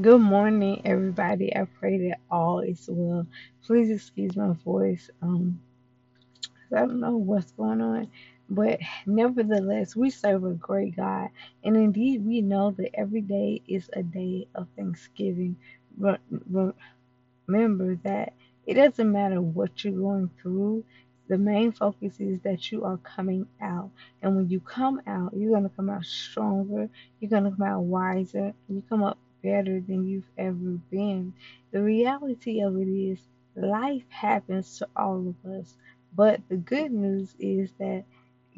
Good morning, everybody. I pray that all is well. Please excuse my voice. Um, I don't know what's going on, but nevertheless, we serve a great God, and indeed, we know that every day is a day of Thanksgiving. Re- re- Remember that it doesn't matter what you're going through. The main focus is that you are coming out, and when you come out, you're gonna come out stronger. You're gonna come out wiser. You come up better than you've ever been. The reality of it is, life happens to all of us. But the good news is that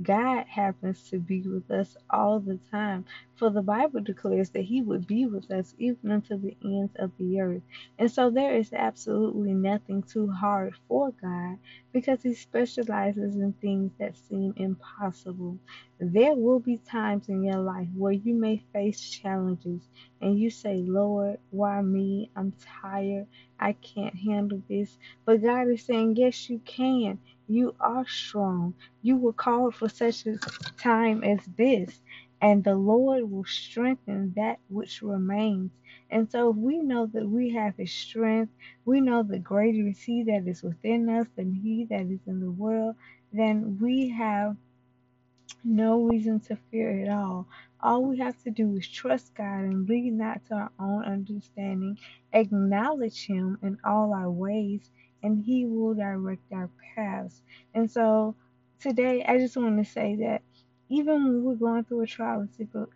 God happens to be with us all the time. For the Bible declares that He would be with us even unto the ends of the earth. And so there is absolutely nothing too hard for God because He specializes in things that seem impossible. There will be times in your life where you may face challenges and you say, Lord, why me? I'm tired. I can't handle this. But God is saying, Yes, you can. You are strong. You were called for such a time as this, and the Lord will strengthen that which remains. And so, if we know that we have His strength, we know the greater is He that is within us than He that is in the world, then we have no reason to fear at all. All we have to do is trust God and lean not to our own understanding, acknowledge Him in all our ways, and He will direct our paths. And so today, I just want to say that even when we're going through a trial and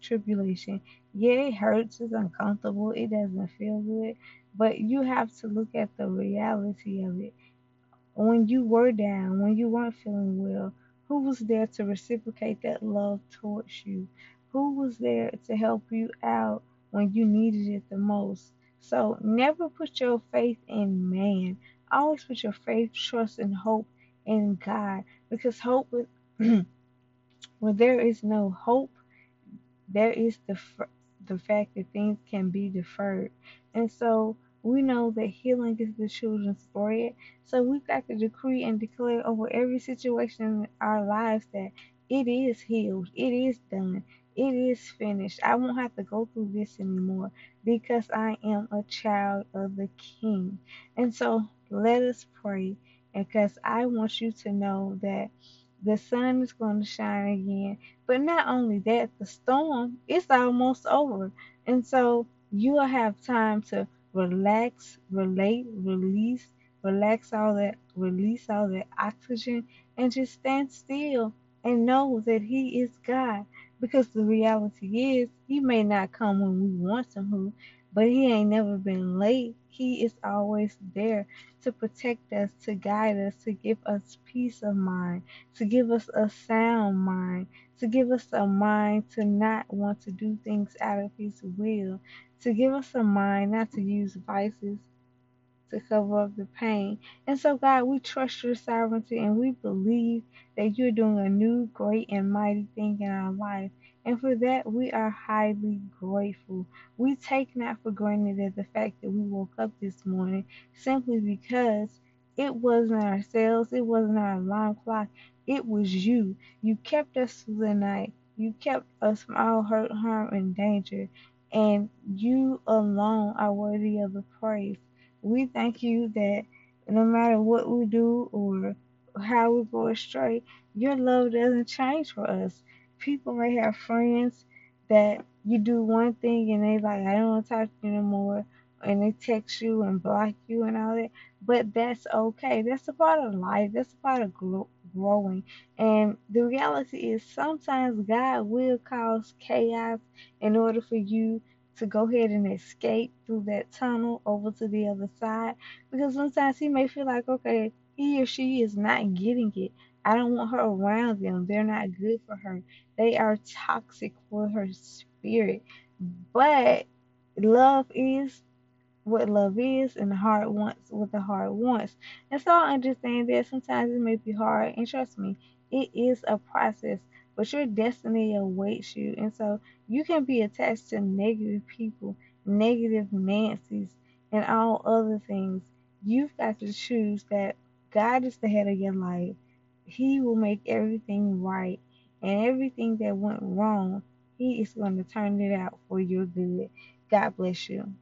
tribulation, yeah, it hurts, it's uncomfortable, it doesn't feel good, but you have to look at the reality of it when you were down, when you weren't feeling well, who was there to reciprocate that love towards you? Who was there to help you out when you needed it the most? So never put your faith in man. Always put your faith, trust, and hope in God. Because hope, when there is no hope, there is the the fact that things can be deferred. And so we know that healing is the children's bread. So we've got to decree and declare over every situation in our lives that it is healed, it is done, it is finished. I won't have to go through this anymore because I am a child of the King. And so let us pray because I want you to know that the sun is going to shine again. But not only that, the storm is almost over. And so you will have time to relax, relate, release, relax all that, release all that oxygen, and just stand still and know that He is God. Because the reality is, He may not come when we want Him but He ain't never been late. He is always there to protect us, to guide us, to give us peace of mind, to give us a sound mind, to give us a mind to not want to do things out of His will, to give us a mind not to use vices to cover up the pain. And so, God, we trust your sovereignty and we believe that you're doing a new, great, and mighty thing in our life. And for that, we are highly grateful. We take not for granted that the fact that we woke up this morning simply because it wasn't ourselves, it wasn't our alarm clock, it was you. You kept us through the night. You kept us from all hurt, harm, and danger. And you alone are worthy of the praise. We thank you that no matter what we do or how we go astray, your love doesn't change for us. People may have friends that you do one thing and they like, I don't want to talk to you anymore, and they text you and block you and all that. But that's okay. That's a part of life. That's a part of growing. And the reality is sometimes God will cause chaos in order for you to go ahead and escape through that tunnel over to the other side because sometimes he may feel like, okay, he or she is not getting it. I don't want her around them. They're not good for her. They are toxic for her spirit. But love is what love is, and the heart wants what the heart wants. And so I understand that sometimes it may be hard, and trust me, it is a process but your destiny awaits you. And so you can be attached to negative people, negative Nancy's, and all other things. You've got to choose that God is the head of your life. He will make everything right, and everything that went wrong, He is going to turn it out for your good. God bless you.